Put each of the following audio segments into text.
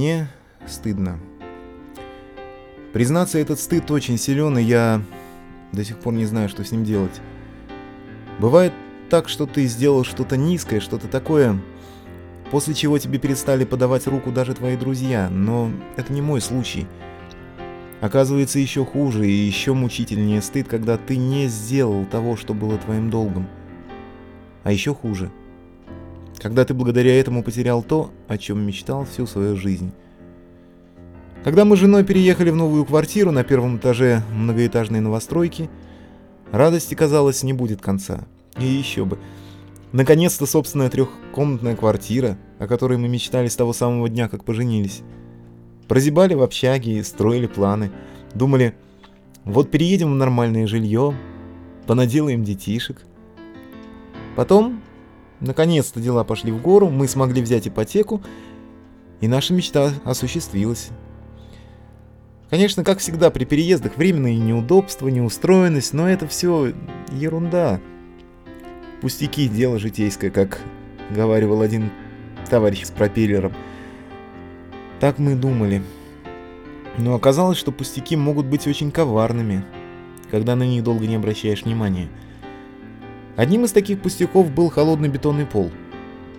мне стыдно. Признаться, этот стыд очень силен, и я до сих пор не знаю, что с ним делать. Бывает так, что ты сделал что-то низкое, что-то такое, после чего тебе перестали подавать руку даже твои друзья, но это не мой случай. Оказывается, еще хуже и еще мучительнее стыд, когда ты не сделал того, что было твоим долгом. А еще хуже, когда ты благодаря этому потерял то, о чем мечтал всю свою жизнь. Когда мы с женой переехали в новую квартиру на первом этаже многоэтажной новостройки, радости, казалось, не будет конца. И еще бы. Наконец-то собственная трехкомнатная квартира, о которой мы мечтали с того самого дня, как поженились. Прозябали в общаге и строили планы. Думали, вот переедем в нормальное жилье, понаделаем детишек. Потом, наконец-то дела пошли в гору, мы смогли взять ипотеку, и наша мечта осуществилась. Конечно, как всегда при переездах временные неудобства, неустроенность, но это все ерунда. Пустяки, дело житейское, как говаривал один товарищ с пропеллером. Так мы думали. Но оказалось, что пустяки могут быть очень коварными, когда на них долго не обращаешь внимания. Одним из таких пустяков был холодный бетонный пол.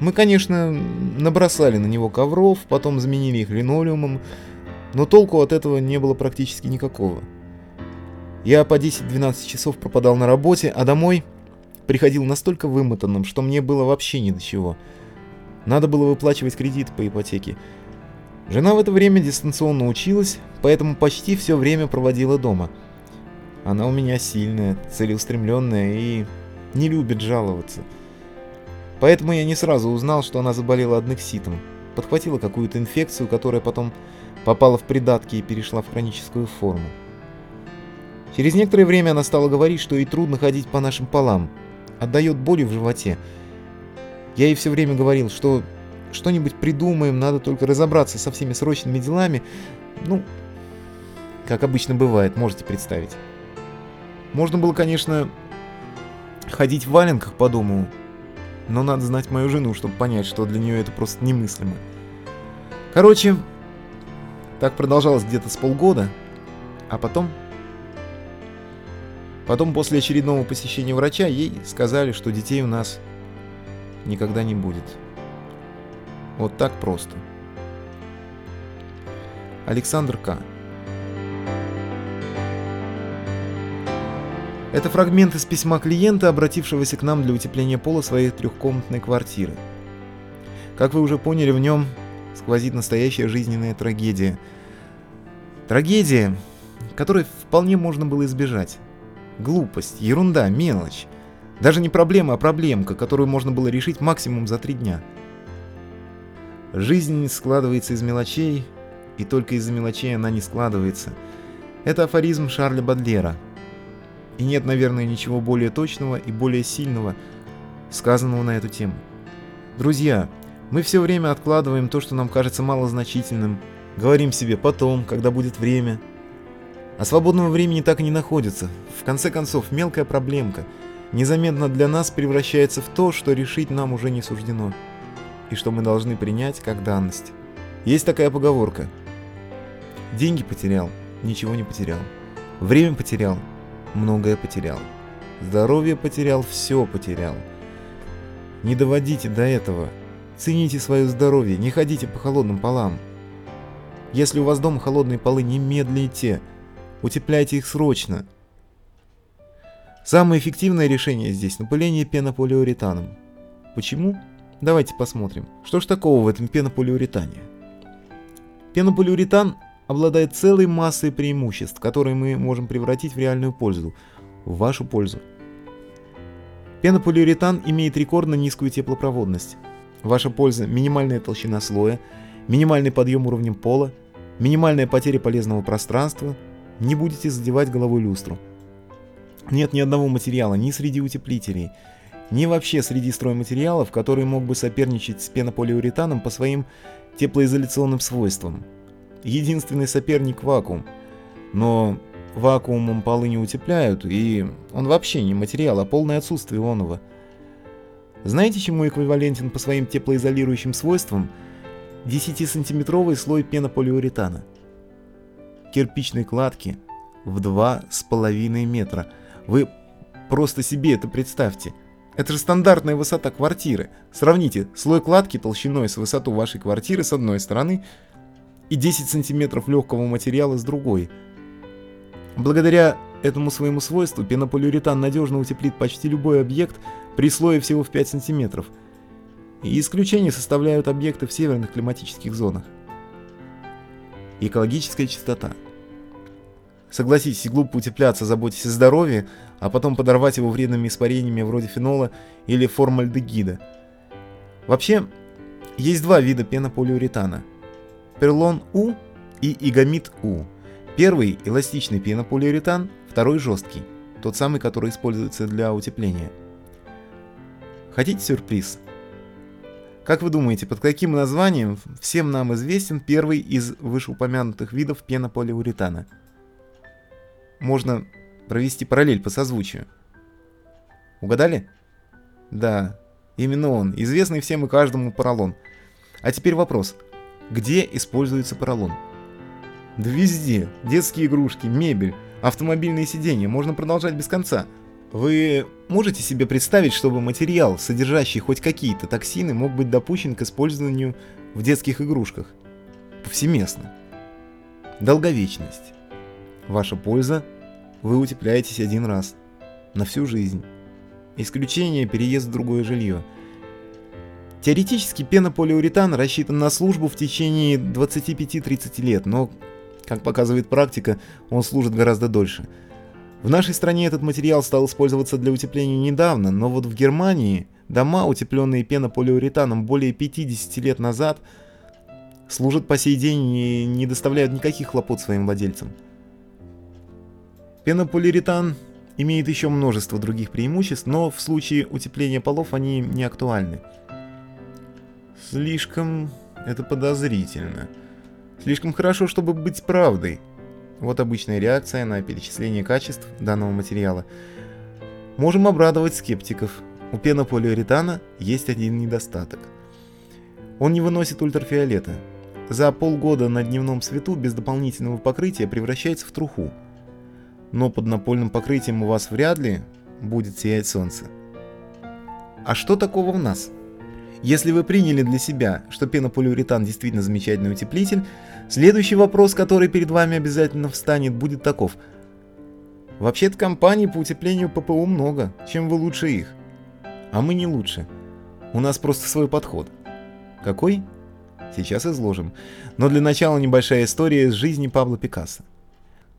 Мы, конечно, набросали на него ковров, потом заменили их линолеумом, но толку от этого не было практически никакого. Я по 10-12 часов пропадал на работе, а домой приходил настолько вымотанным, что мне было вообще ни до чего. Надо было выплачивать кредит по ипотеке. Жена в это время дистанционно училась, поэтому почти все время проводила дома. Она у меня сильная, целеустремленная и не любит жаловаться. Поэтому я не сразу узнал, что она заболела аднекситом. Подхватила какую-то инфекцию, которая потом попала в придатки и перешла в хроническую форму. Через некоторое время она стала говорить, что ей трудно ходить по нашим полам, отдает болью в животе. Я ей все время говорил, что что-нибудь придумаем, надо только разобраться со всеми срочными делами. Ну, как обычно бывает, можете представить. Можно было, конечно, ходить в валенках по дому, но надо знать мою жену, чтобы понять, что для нее это просто немыслимо. Короче, так продолжалось где-то с полгода, а потом... Потом после очередного посещения врача ей сказали, что детей у нас никогда не будет. Вот так просто. Александр К. Это фрагмент из письма клиента, обратившегося к нам для утепления пола своей трехкомнатной квартиры. Как вы уже поняли, в нем сквозит настоящая жизненная трагедия. Трагедия, которой вполне можно было избежать. Глупость, ерунда, мелочь. Даже не проблема, а проблемка, которую можно было решить максимум за три дня. Жизнь складывается из мелочей, и только из-за мелочей она не складывается. Это афоризм Шарля Бадлера. И нет, наверное, ничего более точного и более сильного, сказанного на эту тему. Друзья, мы все время откладываем то, что нам кажется малозначительным, говорим себе потом, когда будет время. А свободного времени так и не находится. В конце концов, мелкая проблемка незаметно для нас превращается в то, что решить нам уже не суждено, и что мы должны принять как данность. Есть такая поговорка. Деньги потерял, ничего не потерял. Время потерял, многое потерял. Здоровье потерял, все потерял. Не доводите до этого, Цените свое здоровье, не ходите по холодным полам. Если у вас дома холодные полы, не медлите. Утепляйте их срочно. Самое эффективное решение здесь – напыление пенополиуретаном. Почему? Давайте посмотрим. Что ж такого в этом пенополиуретане? Пенополиуретан обладает целой массой преимуществ, которые мы можем превратить в реальную пользу, в вашу пользу. Пенополиуретан имеет рекордно низкую теплопроводность. Ваша польза – минимальная толщина слоя, минимальный подъем уровнем пола, минимальная потеря полезного пространства, не будете задевать головой люстру. Нет ни одного материала ни среди утеплителей, ни вообще среди стройматериалов, который мог бы соперничать с пенополиуретаном по своим теплоизоляционным свойствам. Единственный соперник – вакуум. Но вакуумом полы не утепляют, и он вообще не материал, а полное отсутствие оного – знаете, чему эквивалентен по своим теплоизолирующим свойствам 10-сантиметровый слой пенополиуретана. Кирпичной кладки в 2,5 метра. Вы просто себе это представьте. Это же стандартная высота квартиры. Сравните слой кладки толщиной с высоту вашей квартиры с одной стороны и 10 сантиметров легкого материала с другой. Благодаря этому своему свойству пенополиуретан надежно утеплит почти любой объект при слое всего в 5 сантиметров – и исключение составляют объекты в северных климатических зонах. Экологическая чистота. Согласитесь, глупо утепляться, заботясь о здоровье, а потом подорвать его вредными испарениями вроде фенола или формальдегида. Вообще, есть два вида пенополиуретана. Перлон-У и Игамид-У. Первый – эластичный пенополиуретан, второй – жесткий, тот самый, который используется для утепления. Хотите сюрприз? Как вы думаете, под каким названием всем нам известен первый из вышеупомянутых видов пенополиуретана? Можно провести параллель по созвучию. Угадали? Да, именно он, известный всем и каждому поролон. А теперь вопрос. Где используется поролон? Да везде. Детские игрушки, мебель, автомобильные сиденья. Можно продолжать без конца. Вы можете себе представить, чтобы материал, содержащий хоть какие-то токсины, мог быть допущен к использованию в детских игрушках? Повсеместно. Долговечность. Ваша польза – вы утепляетесь один раз. На всю жизнь. Исключение – переезд в другое жилье. Теоретически пенополиуретан рассчитан на службу в течение 25-30 лет, но, как показывает практика, он служит гораздо дольше – в нашей стране этот материал стал использоваться для утепления недавно, но вот в Германии дома, утепленные пенополиуретаном более 50 лет назад, служат по сей день и не доставляют никаких хлопот своим владельцам. Пенополиуретан имеет еще множество других преимуществ, но в случае утепления полов они не актуальны. Слишком это подозрительно. Слишком хорошо, чтобы быть правдой. Вот обычная реакция на перечисление качеств данного материала. Можем обрадовать скептиков. У пенополиуретана есть один недостаток. Он не выносит ультрафиолета. За полгода на дневном свету без дополнительного покрытия превращается в труху. Но под напольным покрытием у вас вряд ли будет сиять солнце. А что такого в нас? Если вы приняли для себя, что пенополиуретан действительно замечательный утеплитель, следующий вопрос, который перед вами обязательно встанет, будет таков. Вообще-то компаний по утеплению ППУ много, чем вы лучше их. А мы не лучше. У нас просто свой подход. Какой? Сейчас изложим. Но для начала небольшая история из жизни Пабло Пикассо.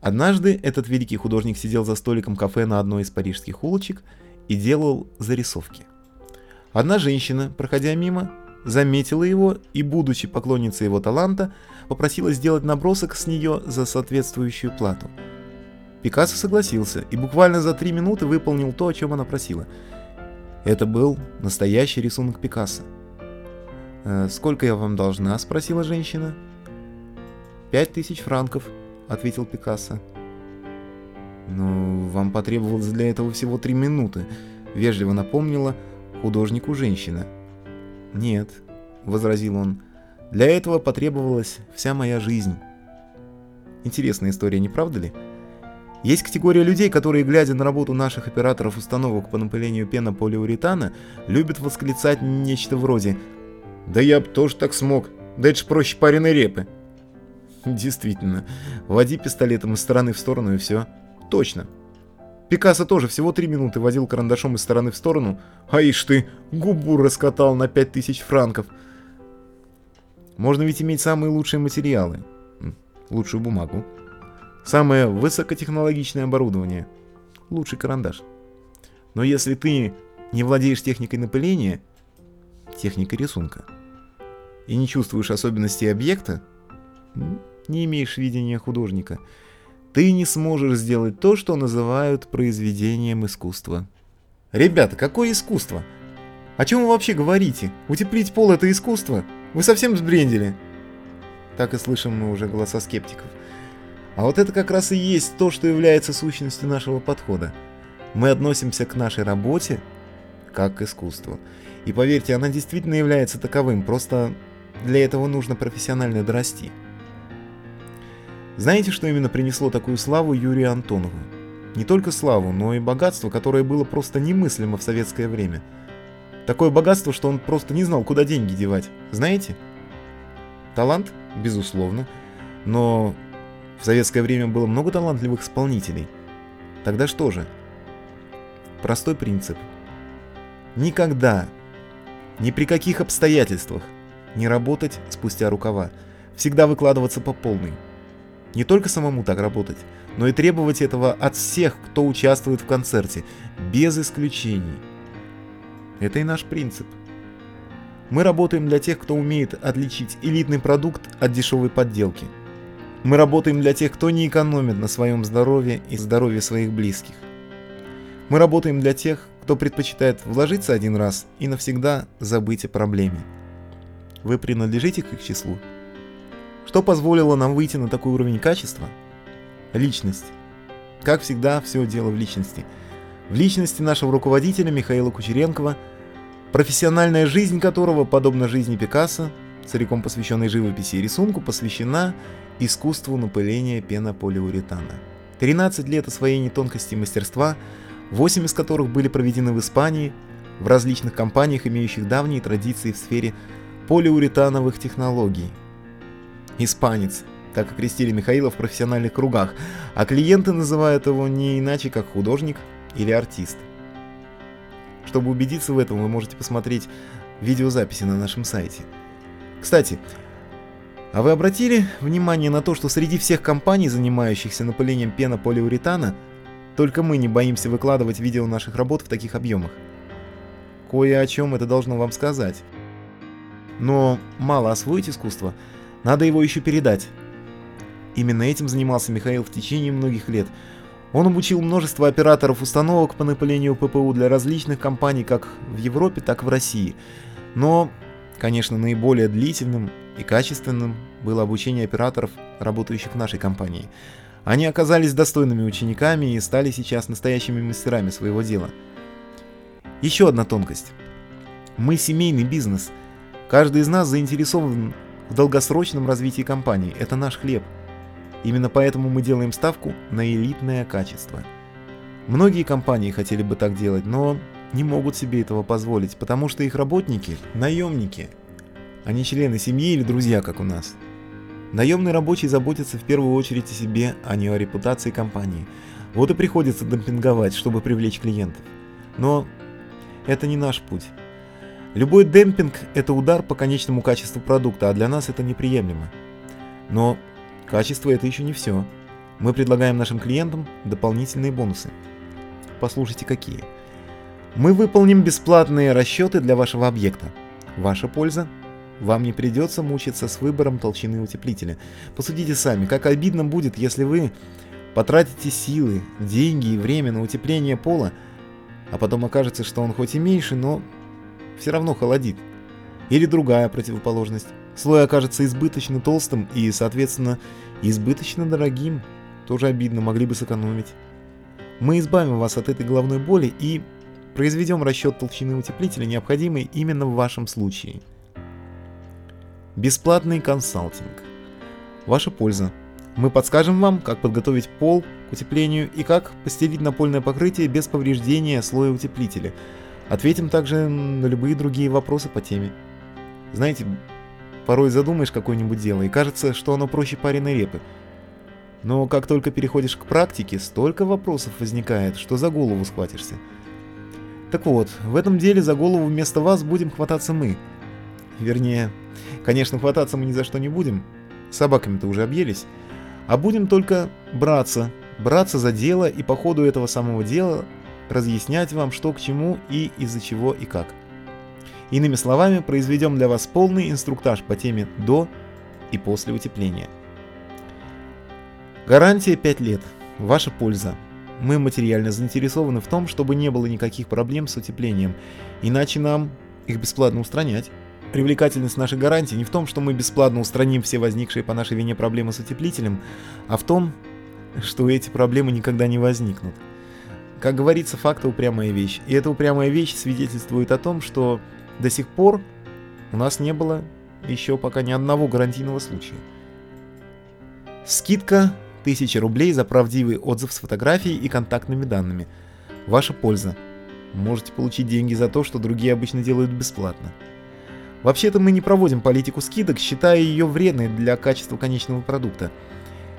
Однажды этот великий художник сидел за столиком кафе на одной из парижских улочек и делал зарисовки – Одна женщина, проходя мимо, заметила его и, будучи поклонницей его таланта, попросила сделать набросок с нее за соответствующую плату. Пикассо согласился и буквально за три минуты выполнил то, о чем она просила. Это был настоящий рисунок Пикассо. «Э, «Сколько я вам должна?» – спросила женщина. «Пять тысяч франков», – ответил Пикассо. «Но вам потребовалось для этого всего три минуты», – вежливо напомнила – художнику женщина. «Нет», — возразил он, — «для этого потребовалась вся моя жизнь». Интересная история, не правда ли? Есть категория людей, которые, глядя на работу наших операторов установок по напылению пенополиуретана, любят восклицать нечто вроде «Да я бы тоже так смог, да это ж проще пареной репы». Действительно, води пистолетом из стороны в сторону и все. Точно, Пикассо тоже всего три минуты водил карандашом из стороны в сторону, а ишь ты, губу раскатал на пять тысяч франков. Можно ведь иметь самые лучшие материалы, лучшую бумагу, самое высокотехнологичное оборудование, лучший карандаш. Но если ты не владеешь техникой напыления, техникой рисунка, и не чувствуешь особенностей объекта, не имеешь видения художника – ты не сможешь сделать то, что называют произведением искусства. Ребята, какое искусство? О чем вы вообще говорите? Утеплить пол это искусство? Вы совсем сбрендили? Так и слышим мы уже голоса скептиков. А вот это как раз и есть то, что является сущностью нашего подхода. Мы относимся к нашей работе как к искусству. И поверьте, она действительно является таковым, просто для этого нужно профессионально дорасти. Знаете, что именно принесло такую славу Юрию Антонову? Не только славу, но и богатство, которое было просто немыслимо в советское время. Такое богатство, что он просто не знал, куда деньги девать. Знаете? Талант? Безусловно. Но в советское время было много талантливых исполнителей. Тогда что же? Простой принцип. Никогда, ни при каких обстоятельствах не работать спустя рукава. Всегда выкладываться по полной. Не только самому так работать, но и требовать этого от всех, кто участвует в концерте, без исключений. Это и наш принцип. Мы работаем для тех, кто умеет отличить элитный продукт от дешевой подделки. Мы работаем для тех, кто не экономит на своем здоровье и здоровье своих близких. Мы работаем для тех, кто предпочитает вложиться один раз и навсегда забыть о проблеме. Вы принадлежите к их числу? Что позволило нам выйти на такой уровень качества? Личность. Как всегда, все дело в личности. В личности нашего руководителя Михаила Кучеренкова, профессиональная жизнь которого, подобно жизни Пикассо, целиком посвященной живописи и рисунку, посвящена искусству напыления пенополиуретана. 13 лет освоения тонкости мастерства, 8 из которых были проведены в Испании, в различных компаниях, имеющих давние традиции в сфере полиуретановых технологий – испанец, так окрестили Михаила в профессиональных кругах, а клиенты называют его не иначе, как художник или артист. Чтобы убедиться в этом, вы можете посмотреть видеозаписи на нашем сайте. Кстати, а вы обратили внимание на то, что среди всех компаний, занимающихся напылением пенополиуретана, только мы не боимся выкладывать видео наших работ в таких объемах? Кое о чем это должно вам сказать. Но мало освоить искусство – надо его еще передать. Именно этим занимался Михаил в течение многих лет. Он обучил множество операторов установок по напылению ППУ для различных компаний как в Европе, так и в России. Но, конечно, наиболее длительным и качественным было обучение операторов, работающих в нашей компании. Они оказались достойными учениками и стали сейчас настоящими мастерами своего дела. Еще одна тонкость. Мы семейный бизнес. Каждый из нас заинтересован в долгосрочном развитии компании. Это наш хлеб. Именно поэтому мы делаем ставку на элитное качество. Многие компании хотели бы так делать, но не могут себе этого позволить, потому что их работники – наемники, а не члены семьи или друзья, как у нас. Наемный рабочий заботится в первую очередь о себе, а не о репутации компании. Вот и приходится демпинговать, чтобы привлечь клиентов. Но это не наш путь. Любой демпинг – это удар по конечному качеству продукта, а для нас это неприемлемо. Но качество – это еще не все. Мы предлагаем нашим клиентам дополнительные бонусы. Послушайте, какие. Мы выполним бесплатные расчеты для вашего объекта. Ваша польза – вам не придется мучиться с выбором толщины утеплителя. Посудите сами, как обидно будет, если вы потратите силы, деньги и время на утепление пола, а потом окажется, что он хоть и меньше, но все равно холодит. Или другая противоположность. Слой окажется избыточно толстым и, соответственно, избыточно дорогим. Тоже обидно, могли бы сэкономить. Мы избавим вас от этой головной боли и произведем расчет толщины утеплителя, необходимый именно в вашем случае. Бесплатный консалтинг. Ваша польза. Мы подскажем вам, как подготовить пол к утеплению и как постелить напольное покрытие без повреждения слоя утеплителя – Ответим также на любые другие вопросы по теме. Знаете, порой задумаешь какое-нибудь дело, и кажется, что оно проще пареной репы. Но как только переходишь к практике, столько вопросов возникает, что за голову схватишься. Так вот, в этом деле за голову вместо вас будем хвататься мы. Вернее, конечно, хвататься мы ни за что не будем. Собаками-то уже объелись. А будем только браться, браться за дело и по ходу этого самого дела разъяснять вам, что к чему и из-за чего и как. Иными словами, произведем для вас полный инструктаж по теме до и после утепления. Гарантия 5 лет. Ваша польза. Мы материально заинтересованы в том, чтобы не было никаких проблем с утеплением, иначе нам их бесплатно устранять. Привлекательность нашей гарантии не в том, что мы бесплатно устраним все возникшие по нашей вине проблемы с утеплителем, а в том, что эти проблемы никогда не возникнут. Как говорится, факты упрямая вещь. И эта упрямая вещь свидетельствует о том, что до сих пор у нас не было еще пока ни одного гарантийного случая. Скидка 1000 рублей за правдивый отзыв с фотографией и контактными данными. Ваша польза. Можете получить деньги за то, что другие обычно делают бесплатно. Вообще-то мы не проводим политику скидок, считая ее вредной для качества конечного продукта.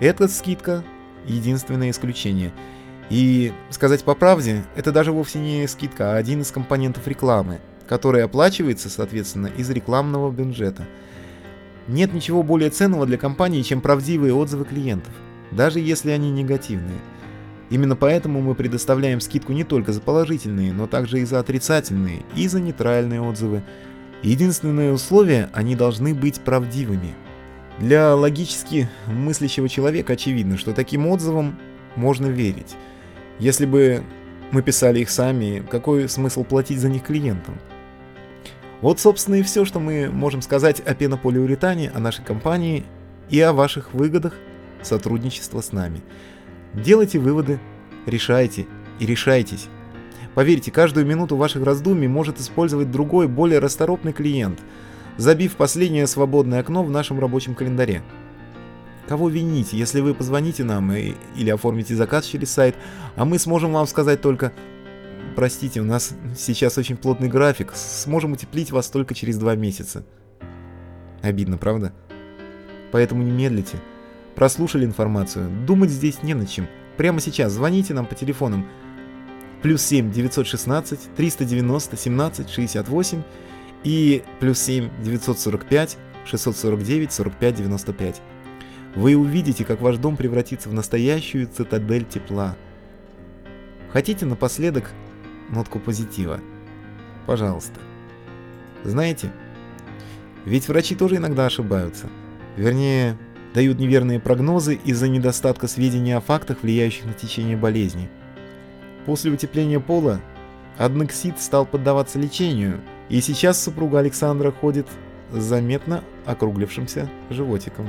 Эта скидка – единственное исключение. И, сказать по правде, это даже вовсе не скидка, а один из компонентов рекламы, который оплачивается, соответственно, из рекламного бюджета. Нет ничего более ценного для компании, чем правдивые отзывы клиентов, даже если они негативные. Именно поэтому мы предоставляем скидку не только за положительные, но также и за отрицательные, и за нейтральные отзывы – Единственное условие – они должны быть правдивыми. Для логически мыслящего человека очевидно, что таким отзывам можно верить. Если бы мы писали их сами, какой смысл платить за них клиентам? Вот, собственно, и все, что мы можем сказать о пенополиуретане, о нашей компании и о ваших выгодах сотрудничества с нами. Делайте выводы, решайте и решайтесь. Поверьте, каждую минуту ваших раздумий может использовать другой, более расторопный клиент, забив последнее свободное окно в нашем рабочем календаре. Кого винить, если вы позвоните нам и, или оформите заказ через сайт, а мы сможем вам сказать только «Простите, у нас сейчас очень плотный график, сможем утеплить вас только через два месяца». Обидно, правда? Поэтому не медлите. Прослушали информацию, думать здесь не над чем. Прямо сейчас звоните нам по телефонам плюс 7 916 390 17 68 и плюс 7 945 649 45 95. Вы увидите, как ваш дом превратится в настоящую цитадель тепла. Хотите напоследок нотку позитива? Пожалуйста. Знаете, ведь врачи тоже иногда ошибаются. Вернее, дают неверные прогнозы из-за недостатка сведений о фактах, влияющих на течение болезни. После утепления пола аднексид стал поддаваться лечению, и сейчас супруга Александра ходит с заметно округлившимся животиком.